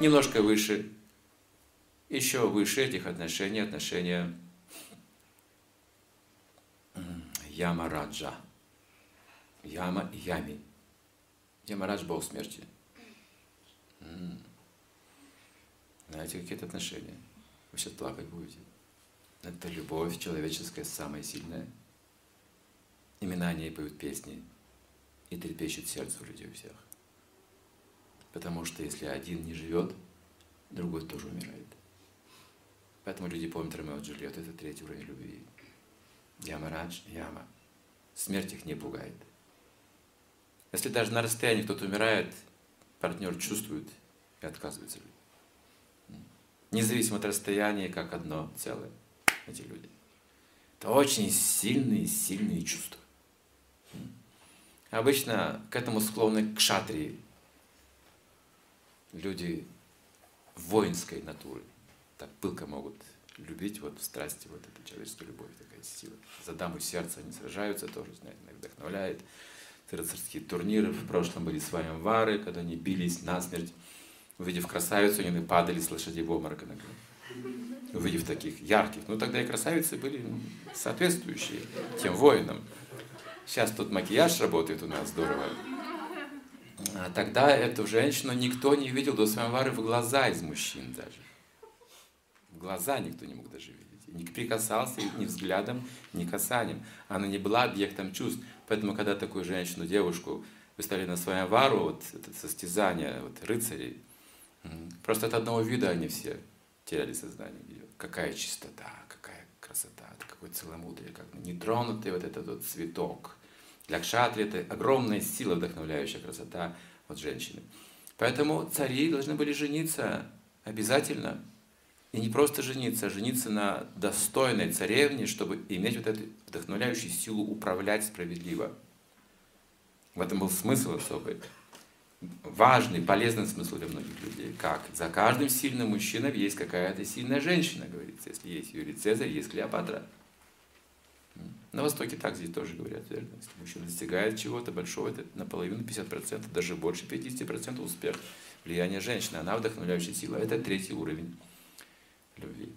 немножко выше, еще выше этих отношений, отношения Яма Раджа. Яма и Ями. Ямарадж – бог смерти. Знаете, какие-то отношения? Вы сейчас плакать будете. Это любовь человеческая самая сильная. Именно о ней поют песни. И трепещет сердце людей у всех. Потому что если один не живет, другой тоже умирает. Поэтому люди помнят Ромео и Джульетту, это третий уровень любви. Ямарадж, яма. Смерть их не пугает. Если даже на расстоянии кто-то умирает, партнер чувствует и отказывается. Независимо от расстояния, как одно целое, эти люди. Это очень сильные, сильные чувства. Обычно к этому склонны к шатрии. Люди воинской натуры. Так пылко могут любить вот в страсти вот эта человеческая любовь, такая сила. За даму сердца они сражаются, тоже, знаете, вдохновляет рыцарские турниры. В прошлом были с вами вары, когда они бились насмерть. Увидев красавицу, они падали с лошадей в обморок иногда. Увидев таких ярких. Ну, тогда и красавицы были соответствующие тем воинам. Сейчас тут макияж работает у нас здорово. А тогда эту женщину никто не видел до самовары в глаза из мужчин даже. В глаза никто не мог даже видеть. Не прикасался ни взглядом, ни касанием. Она не была объектом чувств. Поэтому, когда такую женщину, девушку выставили на свою вару, вот это состязание вот, рыцарей, просто от одного вида они все теряли сознание. Какая чистота, какая красота, какое целомудрие, как нетронутый вот этот вот цветок. Для кшатри это огромная сила, вдохновляющая красота вот женщины. Поэтому цари должны были жениться обязательно. И не просто жениться, а жениться на достойной царевне, чтобы иметь вот эту вдохновляющую силу управлять справедливо. В этом был смысл особый. Важный, полезный смысл для многих людей. Как? За каждым сильным мужчиной есть какая-то сильная женщина, говорится. Если есть Юрий Цезарь, есть Клеопатра. На Востоке так здесь тоже говорят, верно? Если мужчина достигает чего-то большого, это наполовину 50%, даже больше 50% успех. Влияние женщины, она вдохновляющая сила. Это третий уровень любви.